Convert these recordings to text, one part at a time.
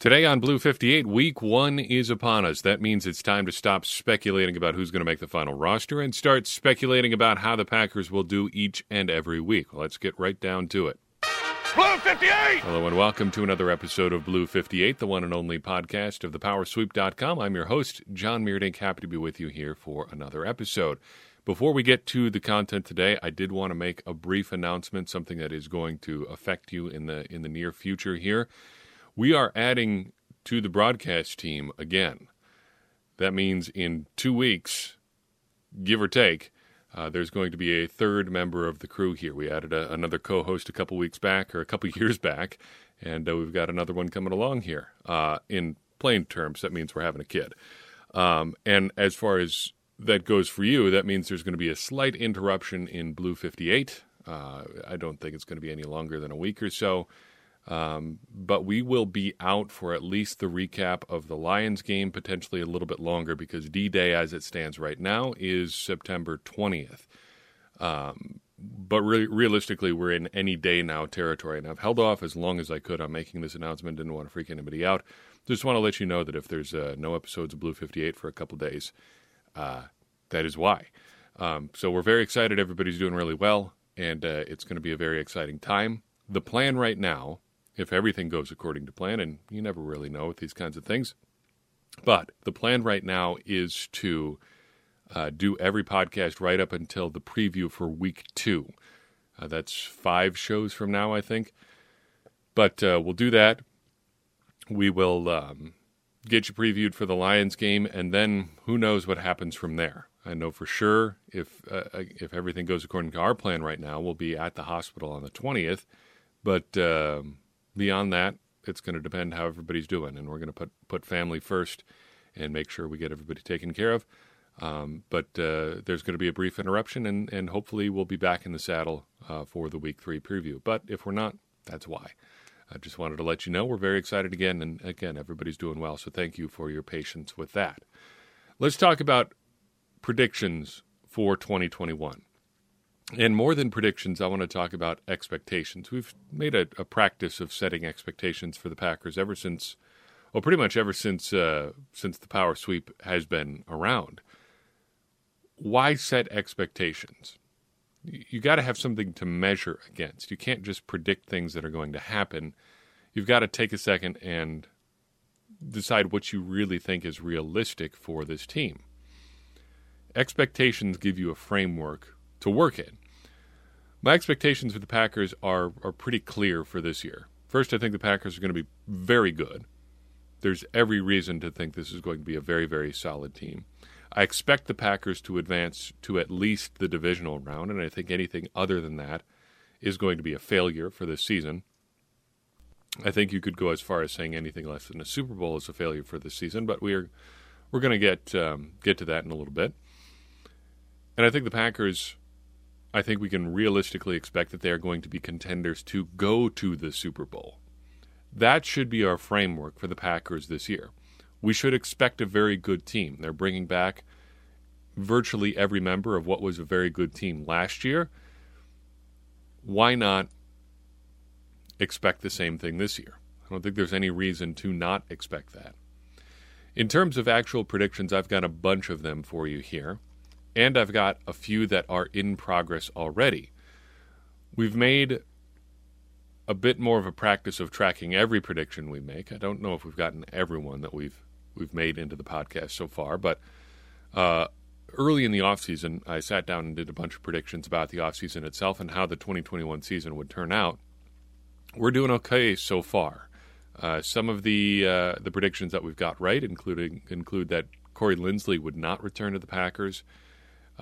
Today on Blue 58, week one is upon us. That means it's time to stop speculating about who's going to make the final roster and start speculating about how the Packers will do each and every week. Let's get right down to it. Blue 58! Hello and welcome to another episode of Blue 58, the one and only podcast of thepowersweep.com. I'm your host, John Meerdink. Happy to be with you here for another episode. Before we get to the content today, I did want to make a brief announcement, something that is going to affect you in the in the near future here. We are adding to the broadcast team again. That means in two weeks, give or take, uh, there's going to be a third member of the crew here. We added a, another co host a couple weeks back or a couple years back, and uh, we've got another one coming along here. Uh, in plain terms, that means we're having a kid. Um, and as far as that goes for you, that means there's going to be a slight interruption in Blue 58. Uh, I don't think it's going to be any longer than a week or so. Um, but we will be out for at least the recap of the Lions game, potentially a little bit longer, because D Day, as it stands right now, is September 20th. Um, but re- realistically, we're in any day now territory, and I've held off as long as I could on making this announcement. Didn't want to freak anybody out. Just want to let you know that if there's uh, no episodes of Blue 58 for a couple days, uh, that is why. Um, so we're very excited. Everybody's doing really well, and uh, it's going to be a very exciting time. The plan right now if everything goes according to plan, and you never really know with these kinds of things. But the plan right now is to uh, do every podcast right up until the preview for week two. Uh, that's five shows from now, I think. But uh, we'll do that. We will um, get you previewed for the Lions game, and then who knows what happens from there. I know for sure if uh, if everything goes according to our plan right now, we'll be at the hospital on the twentieth. But um, beyond that, it's going to depend how everybody's doing, and we're going to put put family first and make sure we get everybody taken care of. Um, but uh, there's going to be a brief interruption, and, and hopefully we'll be back in the saddle uh, for the week three preview. But if we're not, that's why. I just wanted to let you know we're very excited again, and again, everybody's doing well. So thank you for your patience with that. Let's talk about predictions for 2021. And more than predictions, I want to talk about expectations. We've made a, a, practice of setting expectations for the Packers ever since, well, pretty much ever since uh, since the power sweep has been around. Why set expectations? You, got to have something to measure against. You can't just predict things that are going to happen. You've got to take a second and decide what you really think is realistic for this team. Expectations give you a framework to work in. My expectations for the Packers are are pretty clear for this year. First, I think the Packers are going to be very good. There's every reason to think this is going to be a very very solid team. I expect the Packers to advance to at least the divisional round, and I think anything other than that is going to be a failure for this season. I think you could go as far as saying anything less than a Super Bowl is a failure for this season, but we're we're going to get um, get to that in a little bit. And I think the Packers I think we can realistically expect that they are going to be contenders to go to the Super Bowl. That should be our framework for the Packers this year. We should expect a very good team. They're bringing back virtually every member of what was a very good team last year. Why not expect the same thing this year? I don't think there's any reason to not expect that. In terms of actual predictions, I've got a bunch of them for you here and I've got a few that are in progress already. We've made a bit more of a practice of tracking every prediction we make. I don't know if we've gotten everyone that we've we've made into the podcast so far, but uh, early in the off season, I sat down and did a bunch of predictions about the off season itself and how the 2021 season would turn out. We're doing okay so far. Uh, some of the uh, the predictions that we've got right, including include that Corey Linsley would not return to the Packers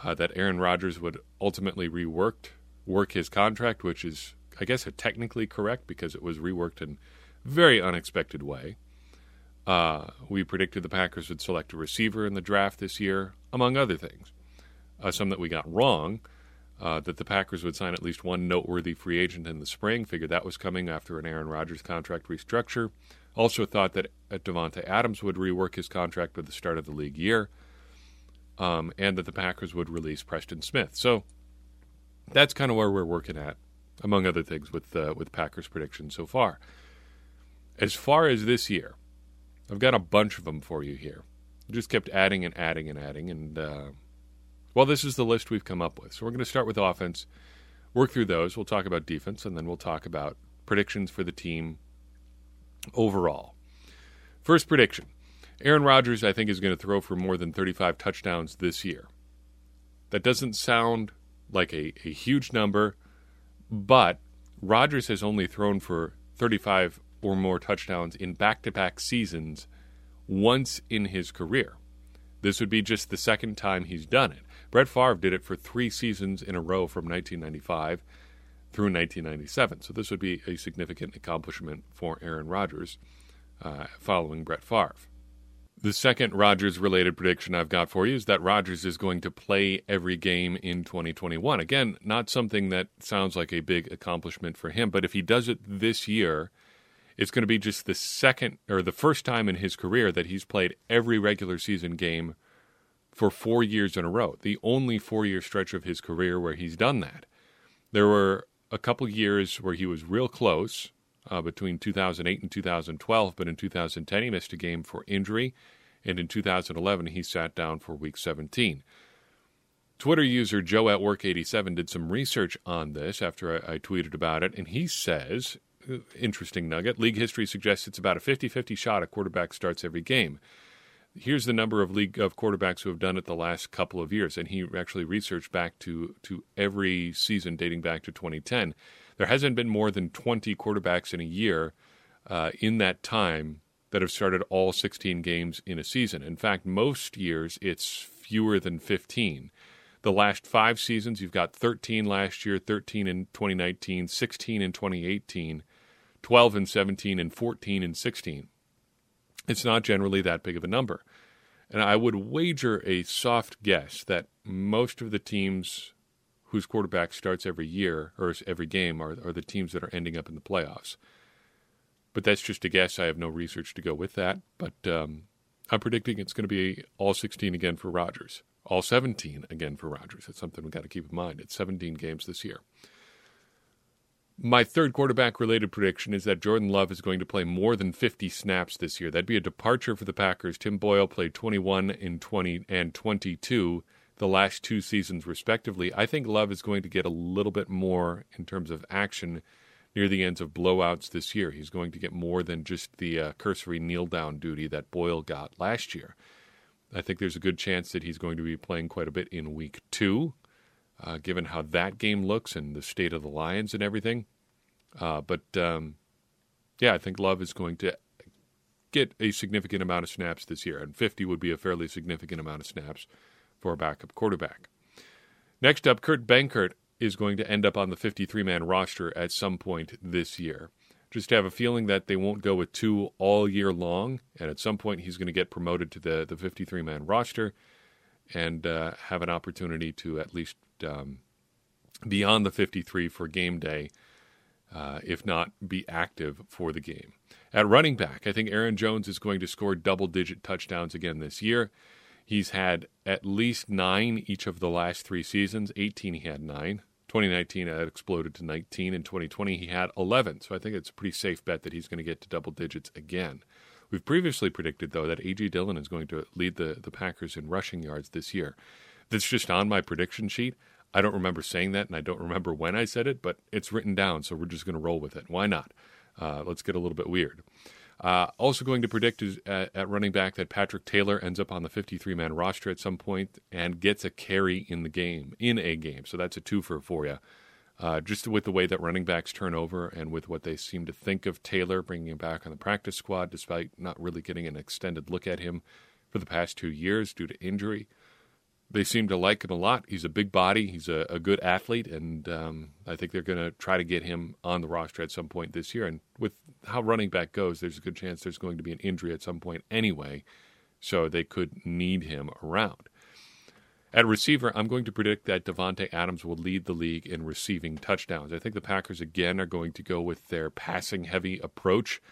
uh, that Aaron Rodgers would ultimately reworked work his contract, which is, I guess, technically correct because it was reworked in very unexpected way. Uh, we predicted the Packers would select a receiver in the draft this year, among other things. Uh, some that we got wrong. Uh, that the Packers would sign at least one noteworthy free agent in the spring. Figured that was coming after an Aaron Rodgers contract restructure. Also thought that Davante Adams would rework his contract at the start of the league year um, and that the Packers would release Preston Smith. So that's kind of where we're working at, among other things, with uh, with Packers predictions so far. As far as this year, I've got a bunch of them for you here. Just kept adding and adding and adding, and uh, well, this is the list we've come up with. So we're going to start with offense, work through those. We'll talk about defense, and then we'll talk about predictions for the team overall. First prediction Aaron Rodgers, I think, is going to throw for more than 35 touchdowns this year. That doesn't sound like a, a huge number, but Rodgers has only thrown for 35 or more touchdowns in back to back seasons once in his career. This would be just the second time he's done it. Brett Favre did it for three seasons in a row from 1995 through 1997. So this would be a significant accomplishment for Aaron Rodgers uh, following Brett Favre. The second Rodgers related prediction I've got for you is that Rodgers is going to play every game in 2021. Again, not something that sounds like a big accomplishment for him, but if he does it this year, it's going to be just the second or the first time in his career that he's played every regular season game for four years in a row. The only four year stretch of his career where he's done that. There were a couple years where he was real close uh, between 2008 and 2012, but in 2010 he missed a game for injury, and in 2011 he sat down for Week 17. Twitter user Joe at Work 87 did some research on this after I, I tweeted about it, and he says, uh, interesting nugget, league history suggests it's about a 50 50 shot a quarterback starts every game here's the number of league of quarterbacks who have done it the last couple of years, and he actually researched back to to every season dating back to 2010. There hasn't been more than 20 quarterbacks in a year uh, in that time that have started all 16 games in a season. In fact, most years it's fewer than 15. The last five seasons, you've got 13 last year, 13 in 2019, 16 in 2018, 12 in 17, and 14 in 16. It's not generally that big of a number. And I would wager a soft guess that most of the teams whose quarterback starts every year or every game are, are the teams that are ending up in the playoffs. But that's just a guess. I have no research to go with that. But um, I'm predicting it's going to be all 16 again for Rodgers, all 17 again for Rodgers. That's something we've got to keep in mind. It's 17 games this year. My third quarterback related prediction is that Jordan Love is going to play more than 50 snaps this year. That'd be a departure for the Packers. Tim Boyle played 21 in 20 and 22 the last two seasons respectively. I think Love is going to get a little bit more in terms of action near the ends of blowouts this year. He's going to get more than just the uh, cursory kneel down duty that Boyle got last year. I think there's a good chance that he's going to be playing quite a bit in week two uh, given how that game looks and the state of the Lions and everything. Uh, but um, yeah, I think Love is going to get a significant amount of snaps this year, and 50 would be a fairly significant amount of snaps for a backup quarterback. Next up, Kurt Benkert is going to end up on the 53 man roster at some point this year. Just have a feeling that they won't go with two all year long, and at some point he's going to get promoted to the, the 53 man roster and uh, have an opportunity to at least um, be on the 53 for game day, uh, if not be active for the game. At running back, I think Aaron Jones is going to score double digit touchdowns again this year. He's had at least nine each of the last three seasons. 18, he had nine. 2019, that exploded to 19. In 2020, he had 11. So I think it's a pretty safe bet that he's going to get to double digits again. We've previously predicted, though, that A.J. Dillon is going to lead the, the Packers in rushing yards this year. That's just on my prediction sheet. I don't remember saying that, and I don't remember when I said it, but it's written down, so we're just going to roll with it. Why not? Uh, let's get a little bit weird. Uh, also, going to predict is, at, at, running back that Patrick Taylor ends up on the 53 man roster at some point and gets a carry in the game, in a game. So that's a twofer for you. Uh, just with the way that running backs turn over and with what they seem to think of Taylor, bringing him back on the practice squad despite not really getting an extended look at him for the past two years due to injury. They seem to like him a lot. He's a big body, he's a, a good athlete, and um, I think they're going to try to get him on the roster at some point this year. And with how running back goes, there's a good chance there's going to be an injury at some point anyway, so they could need him around. At receiver, I'm going to predict that Davante Adams will lead the league in receiving touchdowns. I think the Packers again are going to go with their passing heavy approach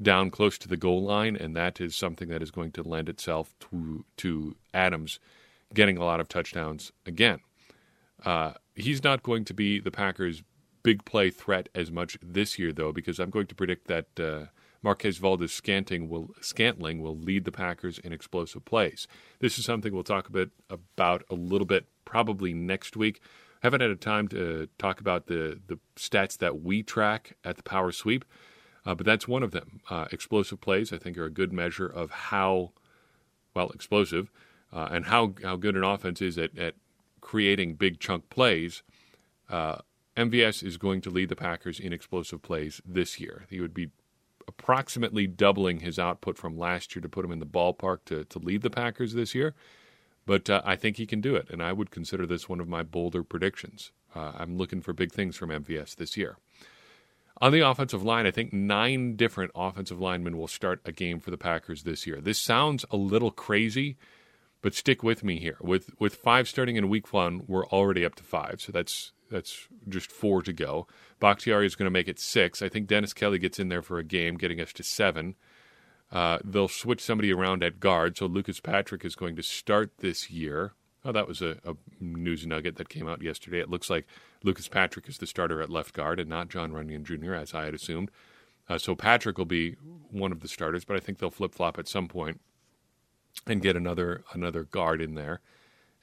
down close to the goal line, and that is something that is going to lend itself to to Adams getting a lot of touchdowns again. Uh, he's not going to be the Packers' big play threat as much this year, though, because I'm going to predict that uh, Marquez Scantling will, Scantling will lead the Packers in explosive plays. This is something we'll talk a bit about a little bit probably next week. Haven't had a time to talk about the, the stats that we track at the Power Sweep, uh, but that's one of them. Uh, explosive plays, I think, are a good measure of how, well, explosive uh, and how, how good an offense is at, at creating big chunk plays. Uh, MVS is going to lead the Packers in explosive plays this year. He would be approximately doubling his output from last year to put him in the ballpark to, to lead the Packers this year. But uh, I think he can do it, and I would consider this one of my bolder predictions. Uh, I'm looking for big things from MVS this year. On the offensive line, I think nine different offensive linemen will start a game for the Packers this year. This sounds a little crazy, but stick with me here. With with five starting in week one, we're already up to five, so that's that's just four to go. Bakhtiari is going to make it six. I think Dennis Kelly gets in there for a game, getting us to seven. Uh, they'll switch somebody around at guard, so Lucas Patrick is going to start this year. Oh, that was a, a, news nugget that came out yesterday. It looks like Lucas Patrick is the starter at left guard and not John Runyan Jr., as I had assumed. Uh, so Patrick will be one of the starters, but I think they'll flip flop at some point and get another another guard in there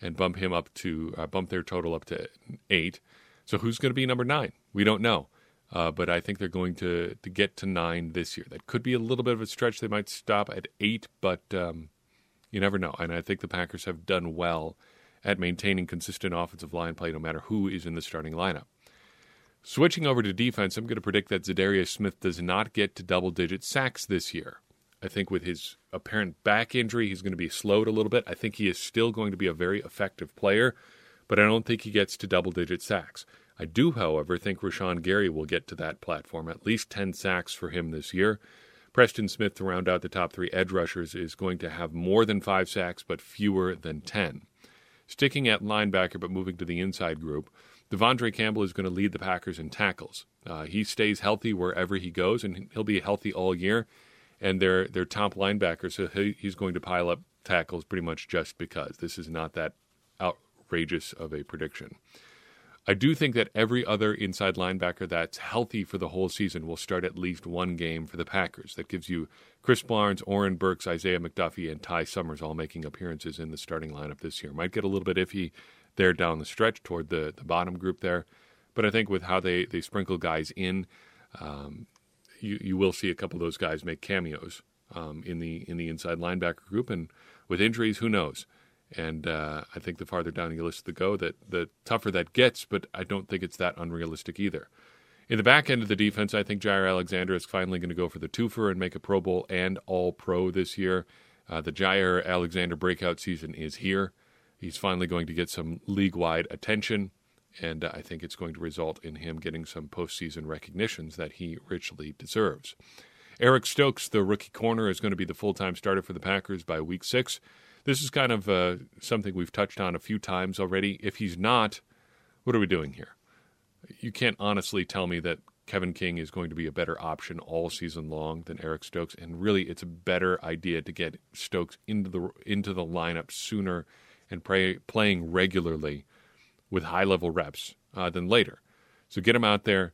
and bump him up to uh, bump their total up to eight. So who's going to be number nine? We don't know. Uh, but I think they're going to, to get to nine this year. That could be a little bit of a stretch. They might stop at eight, but um, you never know. And I think the Packers have done well at maintaining consistent offensive line play no matter who is in the starting lineup. Switching over to defense, I'm going to predict that Za'Darius Smith does not get to double digit sacks this year. I think with his apparent back injury, he's going to be slowed a little bit. I think he is still going to be a very effective player, but I don't think he gets to double digit sacks. I do, however, think Rashan Gary will get to that platform, at least 10 sacks for him this year. Preston Smith, to round out the top three edge rushers, is going to have more than five sacks, but fewer than 10. Sticking at linebacker, but moving to the inside group, De'Vondre Campbell is going to lead the Packers in tackles. Uh, he stays healthy wherever he goes, and he'll be healthy all year. And they're, top linebackers, so he, he's going to pile up tackles pretty much just because. This is not that outrageous of a prediction. I do think that every other inside linebacker that's healthy for the whole season will start at least one game for the Packers. That gives you Krys Barnes, Oren Burks, Isaiah McDuffie, and Ty Summers all making appearances in the starting lineup this year. Might get a little bit iffy there down the stretch toward the, the bottom group there. But I think with how they, they sprinkle guys in, um, you, you will see a couple of those guys make cameos um, in the in the inside linebacker group. And with injuries, who knows? And uh, I think the farther down you list to go, that the tougher that gets. But I don't think it's that unrealistic either. In the back end of the defense, I think Jaire Alexander is finally going to go for the twofer and make a Pro Bowl and All Pro this year. Uh, the Jaire Alexander breakout season is here. He's finally going to get some league wide attention, and I think it's going to result in him getting some postseason recognitions that he richly deserves. Eric Stokes, the rookie corner, is going to be the full time starter for the Packers by week six. This is kind of uh, something we've touched on a few times already. If he's not, what are we doing here? You can't honestly tell me that Kevin King is going to be a better option all season long than Eric Stokes, and really, it's a better idea to get Stokes into the into the lineup sooner and playing regularly with high level reps uh, than later. So get him out there,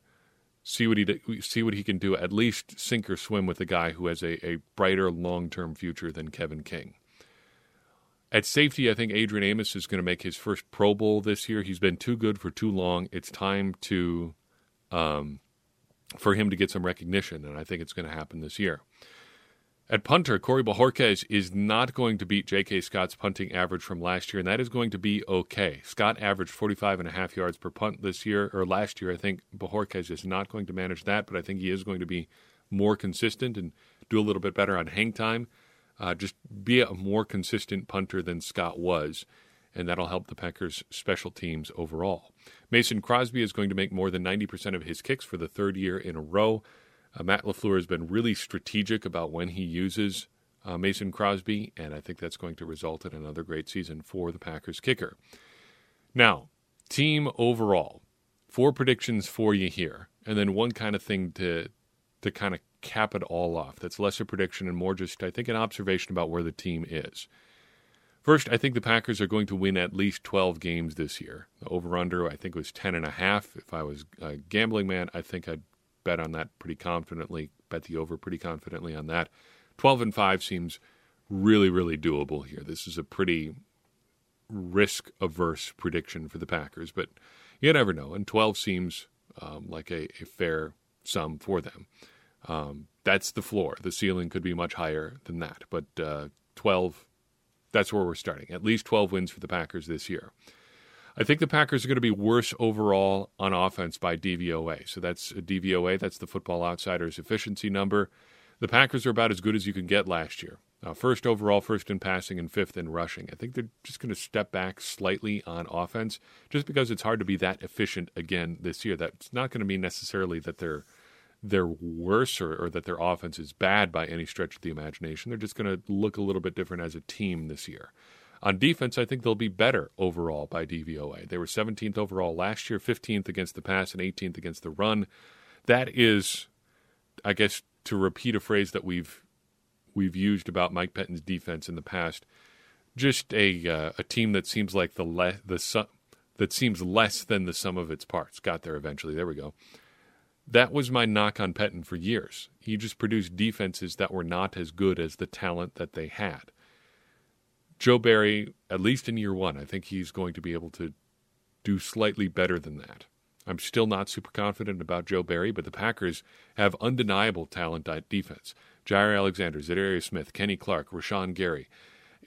see what he see what he can do. At least sink or swim with a guy who has a, a brighter long term future than Kevin King. At safety, I think Adrian Amos is going to make his first Pro Bowl this year. He's been too good for too long. It's time to um, for him to get some recognition, and I think it's going to happen this year. At punter, Corey Bojorquez is not going to beat J.K. Scott's punting average from last year, and that is going to be okay. Scott averaged 45 and a half yards per punt this year, or last year. I think Bojorquez is not going to manage that, but I think he is going to be more consistent and do a little bit better on hang time. Uh, just be a more consistent punter than Scott was, and that'll help the Packers' special teams overall. Mason Crosby is going to make more than 90% of his kicks for the third year in a row. Uh, Matt LaFleur has been really strategic about when he uses uh, Mason Crosby, and I think that's going to result in another great season for the Packers kicker. Now, team overall, four predictions for you here, and then one kind of thing to to kind of cap it all off. That's less a prediction and more just, I think, an observation about where the team is. First, I think the Packers are going to win at least 12 games this year. The over under, I think, was 10 and a half. If I was a gambling man, I think I'd bet on that pretty confidently, bet the over pretty confidently on that. 12 and 5 seems really, really doable here. This is a pretty risk averse prediction for the Packers, but you never know. And 12 seems um, like a, a, fair sum for them. Um, that's the floor. The ceiling could be much higher than that, but uh, 12, that's where we're starting. At least 12 wins for the Packers this year. I think the Packers are going to be worse overall on offense by DVOA. So that's DVOA, that's the Football Outsiders efficiency number. The Packers are about as good as you can get last year. Uh, first overall, first in passing, and fifth in rushing. I think they're just going to step back slightly on offense just because it's hard to be that efficient again this year. That's not going to mean necessarily that they're they're worse or, or that their offense is bad by any stretch of the imagination. They're just going to look a little bit different as a team this year. On defense, I think they'll be better overall by DVOA. They were 17th overall last year, 15th against the pass, and 18th against the run. That is, I guess, to repeat a phrase that we've we've used about Mike Pettine's defense in the past, just a uh, a team that seems like the le- the su- that seems less than the sum of its parts. Got there eventually. There we go. That was my knock on Pettine for years. He just produced defenses that were not as good as the talent that they had. Joe Barry, at least in year one, I think he's going to be able to do slightly better than that. I'm still not super confident about Joe Barry, but the Packers have undeniable talent at defense. Jaire Alexander, Za'Darius Smith, Kenny Clark, Rashan Gary,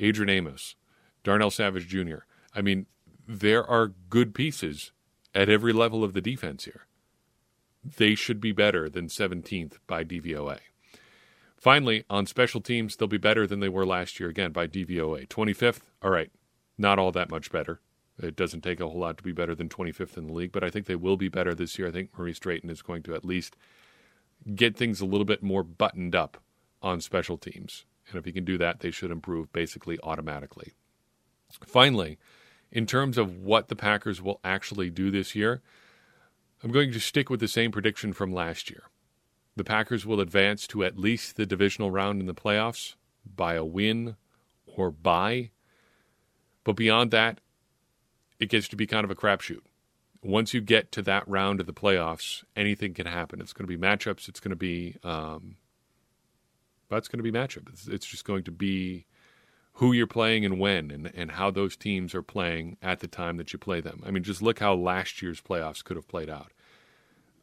Adrian Amos, Darnell Savage Jr. I mean, there are good pieces at every level of the defense here they should be better than 17th by DVOA. Finally, on special teams, they'll be better than they were last year again by DVOA. 25th, all right, not all that much better. It doesn't take a whole lot to be better than 25th in the league, but I think they will be better this year. I think Maurice Drayton is going to at least get things a little bit more buttoned up on special teams. And if he can do that, they should improve basically automatically. Finally, in terms of what the Packers will actually do this year, I'm going to stick with the same prediction from last year. The Packers will advance to at least the divisional round in the playoffs by a win or bye. But beyond that, it gets to be kind of a crapshoot. Once you get to that round of the playoffs, anything can happen. It's going to be matchups. It's going to be, um, but it's going to be matchup. It's, it's just going to be who you're playing and when and, and how those teams are playing at the time that you play them. I mean, just look how last year's playoffs could have played out.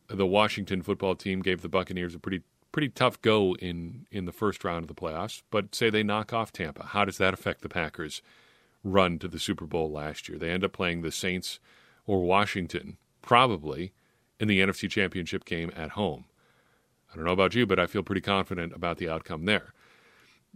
The Washington football team gave the Buccaneers a pretty pretty tough go in in the first round of the playoffs, but say they knock off Tampa. How does that affect the Packers' run to the Super Bowl last year? They end up playing the Saints or Washington, probably in the NFC Championship game at home. I don't know about you, but I feel pretty confident about the outcome there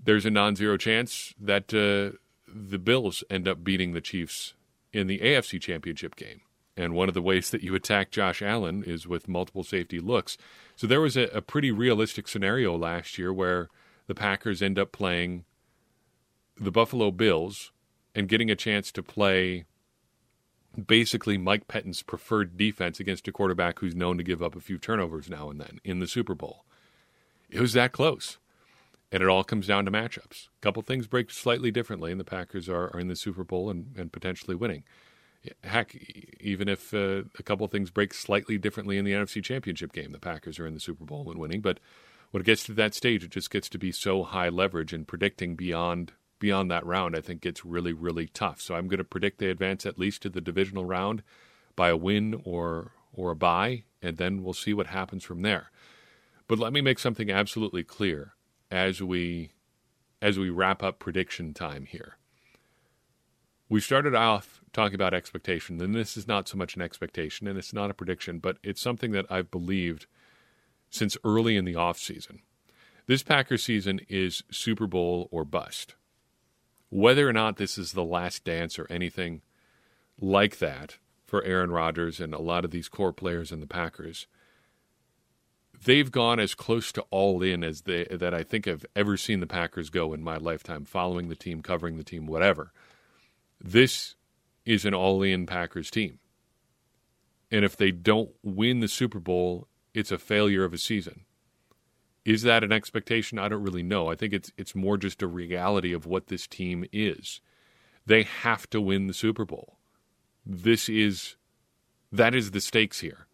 there's a non-zero chance that uh, the Bills end up beating the Chiefs in the AFC Championship game. And one of the ways that you attack Josh Allen is with multiple safety looks. So there was a, a pretty realistic scenario last year where the Packers end up playing the Buffalo Bills and getting a chance to play basically Mike Pettine's preferred defense against a quarterback who's known to give up a few turnovers now and then in the Super Bowl. It was that close and it all comes down to matchups. A couple things break slightly differently, and the Packers are, are in the Super Bowl and, and potentially winning. Heck, even if uh, a couple things break slightly differently in the NFC Championship game, the Packers are in the Super Bowl and winning. But when it gets to that stage, it just gets to be so high leverage, and predicting beyond beyond that round, I think gets really really tough. So I'm going to predict they advance at least to the divisional round by a win or or a bye, and then we'll see what happens from there. But let me make something absolutely clear as we as we wrap up prediction time here. We started off talking about expectation, then this is not so much an expectation and it's not a prediction, but it's something that I've believed since early in the off season. This Packers season is Super Bowl or bust. Whether or not this is the last dance or anything like that for Aaron Rodgers and a lot of these core players in the Packers, they've gone as close to all in as they that I think I've ever seen the Packers go in my lifetime, following the team, covering the team, whatever. This is an all in Packers team. And if they don't win the Super Bowl, it's a failure of a season. Is that an expectation? I don't really know. I think it's it's more just a reality of what this team is. They have to win the Super Bowl. This is that is the stakes here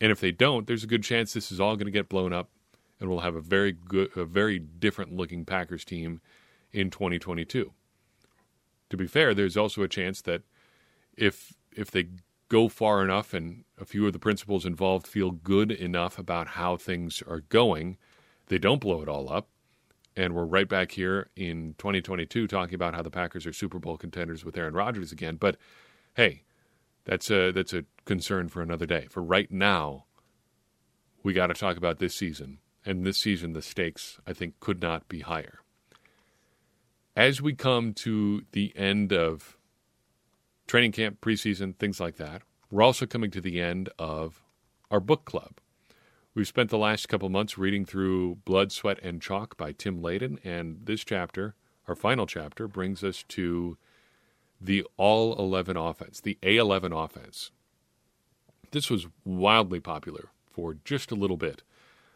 And if they don't, there's a good chance this is all going to get blown up and we'll have a very good a very different looking Packers team in 2022. To be fair, there's also a chance that if if they go far enough and a few of the principals involved feel good enough about how things are going, they don't blow it all up. And we're right back here in 2022 talking about how the Packers are Super Bowl contenders with Aaron Rodgers again. But hey, that's a that's a concern for another day. For right now, we got to talk about this season. And this season, the stakes I think could not be higher. As we come to the end of training camp, preseason, things like that. We're also coming to the end of our book club. We've spent the last couple months reading through Blood, Sweat, and Chalk by Tim Layden, and this chapter, our final chapter, brings us to the All 11 offense, the A11 offense. This was wildly popular for just a little bit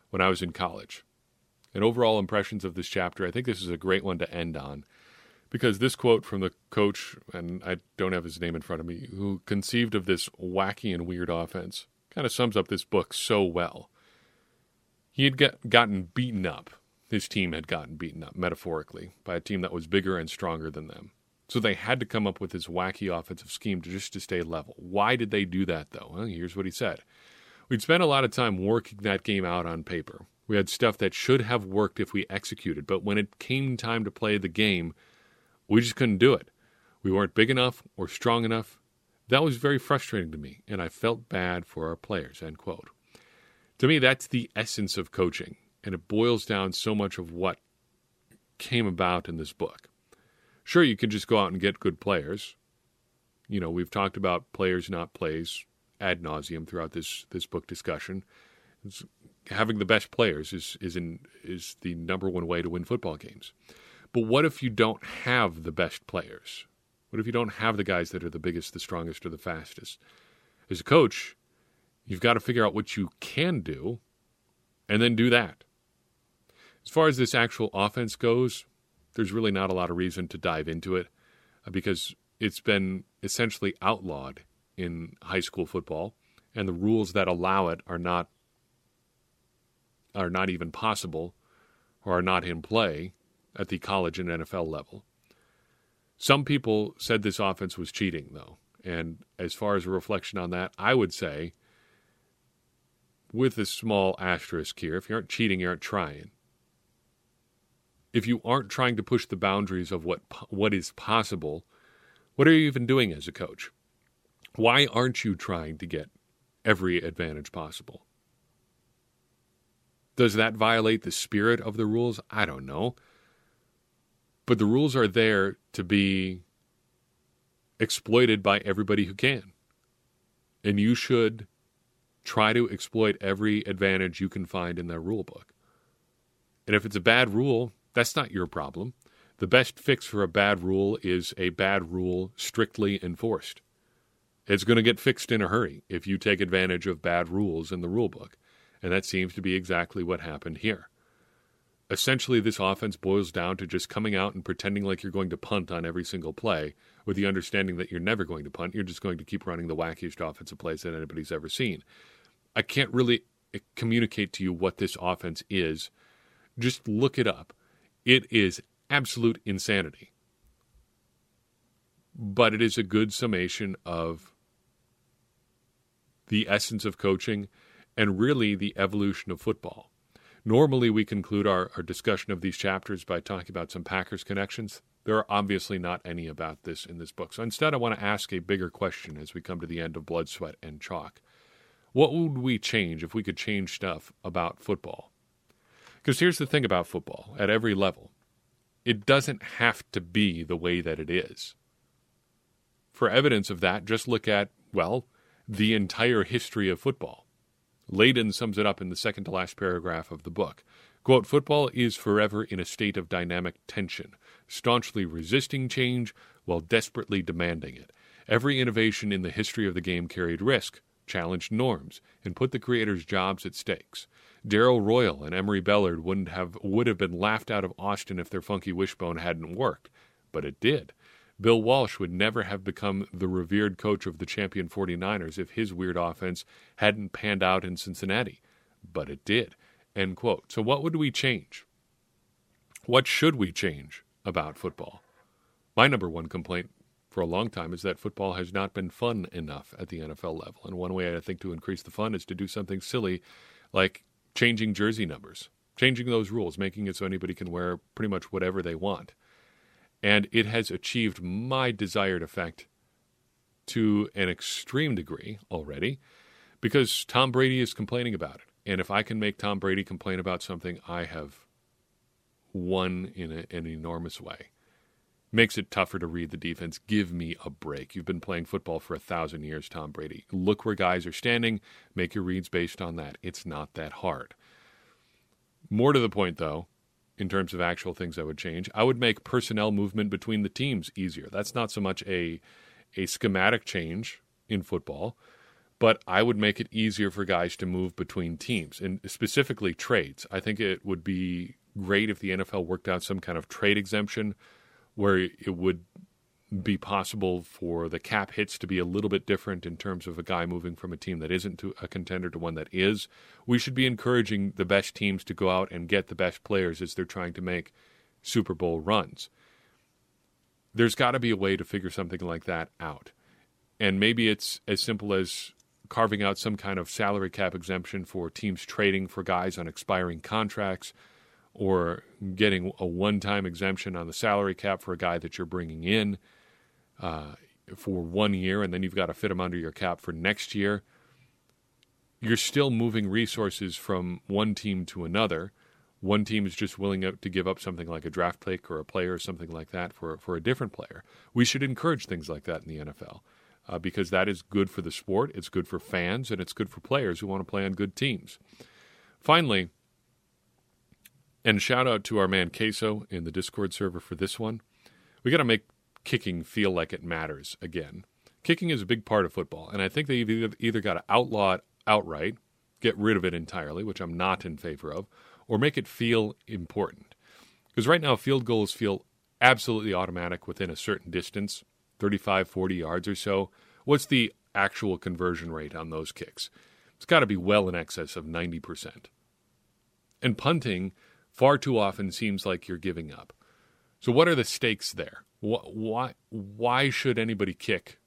when I was in college. And overall impressions of this chapter, I think this is a great one to end on because this quote from the coach, and I don't have his name in front of me, who conceived of this wacky and weird offense, kind of sums up this book so well. He had get, gotten beaten up. His team had gotten beaten up, metaphorically, by a team that was bigger and stronger than them. So they had to come up with this wacky offensive scheme to just to stay level. Why did they do that, though? Well, here's what he said. We'd spent a lot of time working that game out on paper. We had stuff that should have worked if we executed, but when it came time to play the game, we just couldn't do it. We weren't big enough or strong enough. That was very frustrating to me, and I felt bad for our players. End quote. To me, that's the essence of coaching, and it boils down so much of what came about in this book. Sure, you can just go out and get good players. You know, we've talked about players, not plays, ad nauseum throughout this this book discussion. It's, having the best players is is in, is the number one way to win football games. But what if you don't have the best players? What if you don't have the guys that are the biggest, the strongest, or the fastest? As a coach, you've got to figure out what you can do and then do that. As far as this actual offense goes, there's really not a lot of reason to dive into it uh, because it's been essentially outlawed in high school football, and the rules that allow it are not are not even possible or are not in play at the college and NFL level. Some people said this offense was cheating, though. And as far as a reflection on that, I would say, with a small asterisk here, if you aren't cheating, you aren't trying. If you aren't trying to push the boundaries of what what is possible, what are you even doing as a coach? Why aren't you trying to get every advantage possible? Does that violate the spirit of the rules? I don't know. But the rules are there to be exploited by everybody who can. And you should try to exploit every advantage you can find in that rule book. And if it's a bad rule, that's not your problem. The best fix for a bad rule is a bad rule strictly enforced. It's going to get fixed in a hurry if you take advantage of bad rules in the rule book. And that seems to be exactly what happened here essentially this offense boils down to just coming out and pretending like you're going to punt on every single play with the understanding that you're never going to punt. You're just going to keep running the wackiest offensive plays that anybody's ever seen. I can't really eh, communicate to you what this offense is. Just look it up. It is absolute insanity. But it is a good summation of the essence of coaching and really the evolution of football. Normally, we conclude our, our discussion of these chapters by talking about some Packers connections. There are obviously not any about this in this book. So instead, I want to ask a bigger question as we come to the end of Blood, Sweat, and Chalk. What would we change if we could change stuff about football? Because here's the thing about football at every level it doesn't have to be the way that it is. For evidence of that, just look at, well, the entire history of football. Layden sums it up in the second to last paragraph of the book. Quote, Football is forever in a state of dynamic tension, staunchly resisting change while desperately demanding it. Every innovation in the history of the game carried risk, challenged norms, and put the creators' jobs at stakes. Darrell Royal and Emory Bellard wouldn't have would have been laughed out of Austin if their funky wishbone hadn't worked, but it did. Bill Walsh would never have become the revered coach of the champion 49ers if his weird offense hadn't panned out in Cincinnati. But it did. End quote. So, what would we change? What should we change about football? My number one complaint for a long time is that football has not been fun enough at the NFL level. And one way I think to increase the fun is to do something silly like changing jersey numbers, changing those rules, making it so anybody can wear pretty much whatever they want. And it has achieved my desired effect to an extreme degree already because Tom Brady is complaining about it. And if I can make Tom Brady complain about something, I have won in a, an enormous way. Makes it tougher to read the defense. Give me a break. You've been playing football for a thousand years, Tom Brady. Look where guys are standing, make your reads based on that. It's not that hard. More to the point, though, in terms of actual things I would change. I would make personnel movement between the teams easier. That's not so much a a schematic change in football, but I would make it easier for guys to move between teams and specifically trades. I think it would be great if the NFL worked out some kind of trade exemption where it would be possible for the cap hits to be a little bit different in terms of a guy moving from a team that isn't to a contender to one that is. We should be encouraging the best teams to go out and get the best players as they're trying to make Super Bowl runs. There's got to be a way to figure something like that out. And maybe it's as simple as carving out some kind of salary cap exemption for teams trading for guys on expiring contracts or getting a one time exemption on the salary cap for a guy that you're bringing in uh, for one year, and then you've got to fit them under your cap for next year. You're still moving resources from one team to another. One team is just willing to give up something like a draft pick or a player or something like that for for a different player. We should encourage things like that in the NFL uh, because that is good for the sport. It's good for fans, and it's good for players who want to play on good teams. Finally, and shout out to our man Queso in the Discord server for this one. We got to make kicking feel like it matters again. Kicking is a big part of football, and I think they've either, either got to outlaw it outright, get rid of it entirely, which I'm not in favor of, or make it feel important. Because right now, field goals feel absolutely automatic within a certain distance 35, 40 yards or so. What's the actual conversion rate on those kicks? It's got to be well in excess of 90%. And punting far too often seems like you're giving up. So, what are the stakes there? Why, why should anybody kick?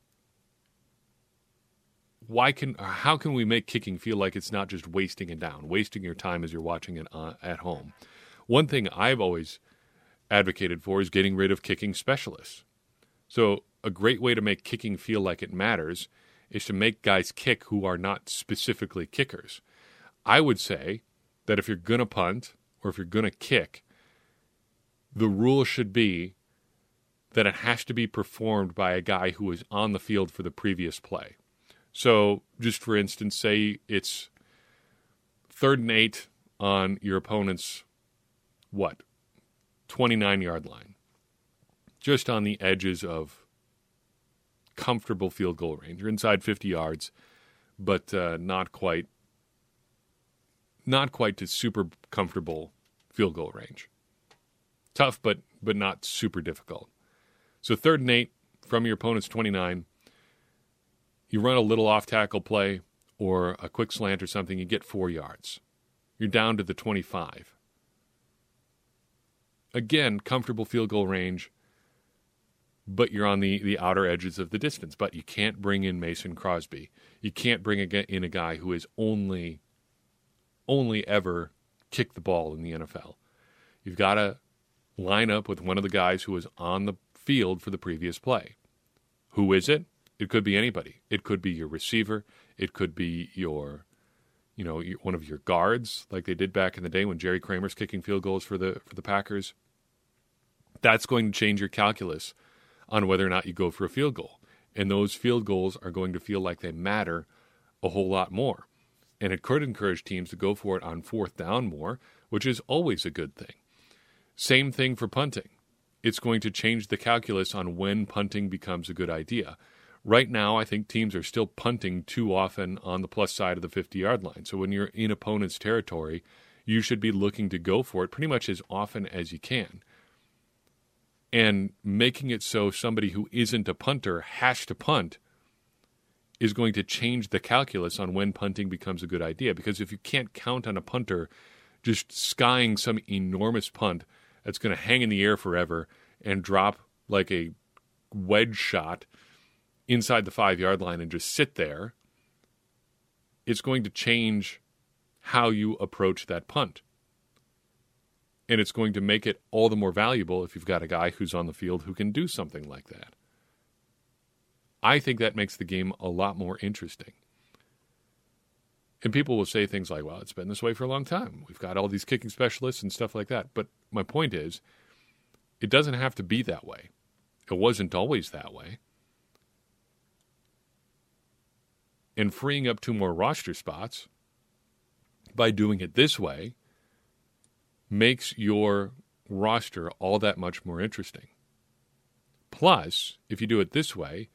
Why can how can we make kicking feel like it's not just wasting it down, wasting your time as you're watching it uh, at home? One thing I've always advocated for is getting rid of kicking specialists. So a great way to make kicking feel like it matters is to make guys kick who are not specifically kickers. I would say that if you're going to punt or if you're going to kick, the rule should be that it has to be performed by a guy who was on the field for the previous play. So, just for instance, say it's third and eight on your opponent's what 29 yard line, just on the edges of comfortable field goal range. You're inside 50 yards, but uh, not quite not quite to super comfortable field goal range. Tough, but but not super difficult. So third and eight from your opponent's 29. You run a little off tackle play or a quick slant or something, you get four yards. You're down to the 25. Again, comfortable field goal range, but you're on the, the outer edges of the distance. But you can't bring in Mason Crosby. You can't bring in a guy who is only only ever kicked the ball in the NFL. You've got to line up with one of the guys who was on the field for the previous play. Who is it? It could be anybody. It could be your receiver. It could be your, you know, one of your guards, like they did back in the day when Jerry Kramer's kicking field goals for the for the Packers. That's going to change your calculus on whether or not you go for a field goal, and those field goals are going to feel like they matter a whole lot more. And it could encourage teams to go for it on fourth down more, which is always a good thing. Same thing for punting it's going to change the calculus on when punting becomes a good idea. Right now, I think teams are still punting too often on the plus side of the 50 yard line. So when you're in opponent's territory, you should be looking to go for it pretty much as often as you can. and making it so somebody who isn't a punter has to punt is going to change the calculus on when punting becomes a good idea. Because if you can't count on a punter just skying some enormous punt that's going to hang in the air forever and drop like a wedge shot inside the five yard line and just sit there, it's going to change how you approach that punt. And it's going to make it all the more valuable if you've got a guy who's on the field who can do something like that. I think that makes the game a lot more interesting. And people will say things like, well, it's been this way for a long time. We've got all these kicking specialists and stuff like that. But my point is, it doesn't have to be that way. It wasn't always that way. And freeing up two more roster spots by doing it this way makes your roster all that much more interesting. Plus, if you do it this way,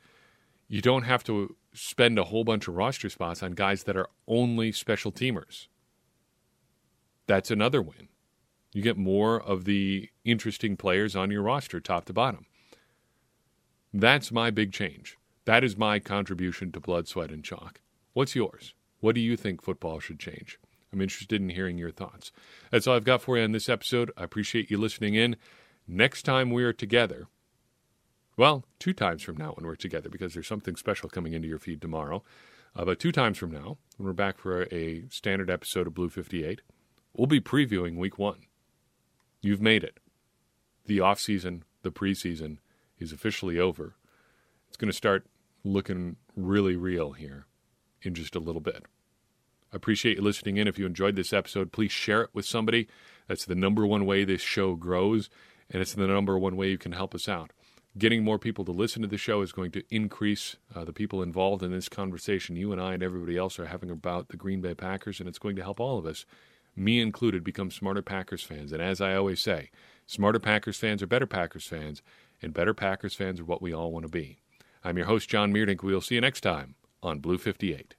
you don't have to spend a whole bunch of roster spots on guys that are only special teamers. That's another win. You get more of the interesting players on your roster, top to bottom. That's my big change. That is my contribution to Blood, Sweat, and Chalk. What's yours? What do you think football should change? I'm interested in hearing your thoughts. That's all I've got for you on this episode. I appreciate you listening in. Next time we are together, well, two times from now when we're together, because there's something special coming into your feed tomorrow. Uh, but two times from now, when we're back for a, standard episode of Blue 58, we'll be previewing week one. You've made it. The off season, the preseason is officially over. It's going to start looking really real here in just a little bit. I appreciate you listening in. If you enjoyed this episode, please share it with somebody. That's the number one way this show grows, and it's the number one way you can help us out getting more people to listen to the show is going to increase uh, the people involved in this conversation you and I and everybody else are having about the Green Bay Packers, and it's going to help all of us, me included, become smarter Packers fans. And as I always say, smarter Packers fans are better Packers fans, and better Packers fans are what we all want to be. I'm your host, John Meerdink. We'll see you next time on Blue 58.